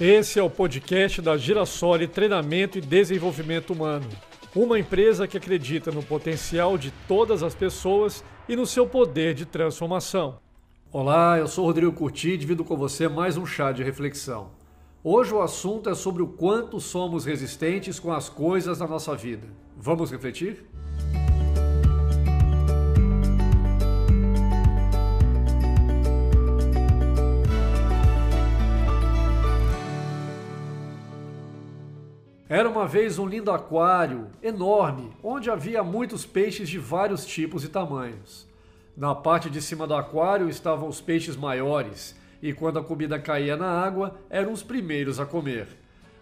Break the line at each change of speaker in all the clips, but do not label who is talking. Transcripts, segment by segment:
Esse é o podcast da Girassoli Treinamento e Desenvolvimento Humano. Uma empresa que acredita no potencial de todas as pessoas e no seu poder de transformação.
Olá, eu sou Rodrigo Curti e divido com você mais um chá de reflexão. Hoje o assunto é sobre o quanto somos resistentes com as coisas da nossa vida. Vamos refletir? Era uma vez um lindo aquário, enorme, onde havia muitos peixes de vários tipos e tamanhos. Na parte de cima do aquário estavam os peixes maiores, e quando a comida caía na água, eram os primeiros a comer.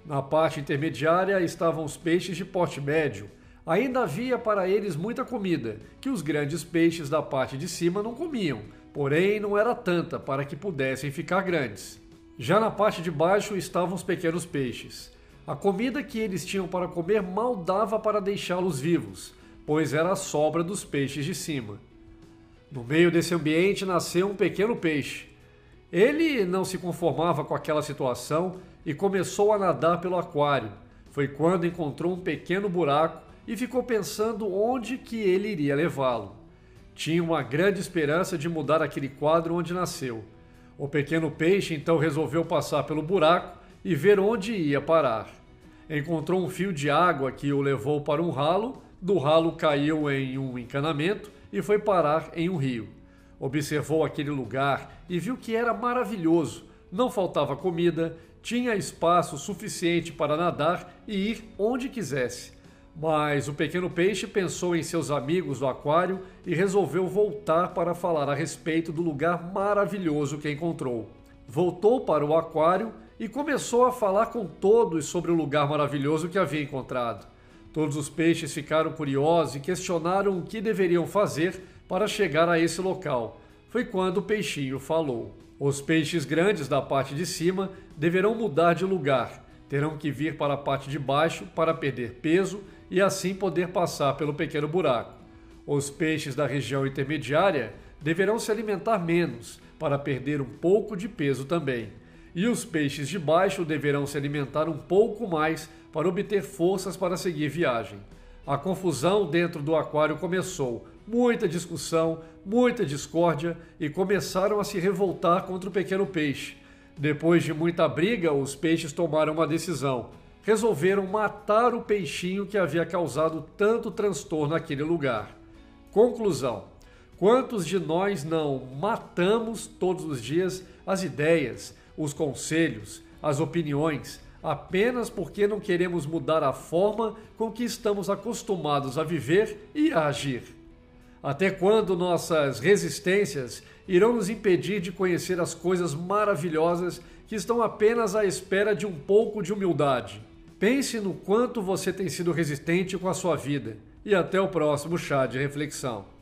Na parte intermediária estavam os peixes de porte médio. Ainda havia para eles muita comida, que os grandes peixes da parte de cima não comiam, porém não era tanta para que pudessem ficar grandes. Já na parte de baixo estavam os pequenos peixes. A comida que eles tinham para comer mal dava para deixá-los vivos, pois era a sobra dos peixes de cima. No meio desse ambiente nasceu um pequeno peixe. Ele não se conformava com aquela situação e começou a nadar pelo aquário. Foi quando encontrou um pequeno buraco e ficou pensando onde que ele iria levá-lo. Tinha uma grande esperança de mudar aquele quadro onde nasceu. O pequeno peixe então resolveu passar pelo buraco e ver onde ia parar. Encontrou um fio de água que o levou para um ralo, do ralo caiu em um encanamento e foi parar em um rio. Observou aquele lugar e viu que era maravilhoso. Não faltava comida, tinha espaço suficiente para nadar e ir onde quisesse. Mas o pequeno peixe pensou em seus amigos do aquário e resolveu voltar para falar a respeito do lugar maravilhoso que encontrou. Voltou para o aquário e começou a falar com todos sobre o lugar maravilhoso que havia encontrado. Todos os peixes ficaram curiosos e questionaram o que deveriam fazer para chegar a esse local. Foi quando o peixinho falou: Os peixes grandes da parte de cima deverão mudar de lugar, terão que vir para a parte de baixo para perder peso e assim poder passar pelo pequeno buraco. Os peixes da região intermediária deverão se alimentar menos para perder um pouco de peso também e os peixes de baixo deverão se alimentar um pouco mais para obter forças para seguir viagem. A confusão dentro do aquário começou, muita discussão, muita discórdia e começaram a se revoltar contra o pequeno peixe. Depois de muita briga, os peixes tomaram uma decisão. Resolveram matar o peixinho que havia causado tanto transtorno naquele lugar. Conclusão: quantos de nós não matamos todos os dias as ideias, os conselhos, as opiniões, apenas porque não queremos mudar a forma com que estamos acostumados a viver e a agir. Até quando nossas resistências irão nos impedir de conhecer as coisas maravilhosas que estão apenas à espera de um pouco de humildade? Pense no quanto você tem sido resistente com a sua vida e até o próximo chá de reflexão.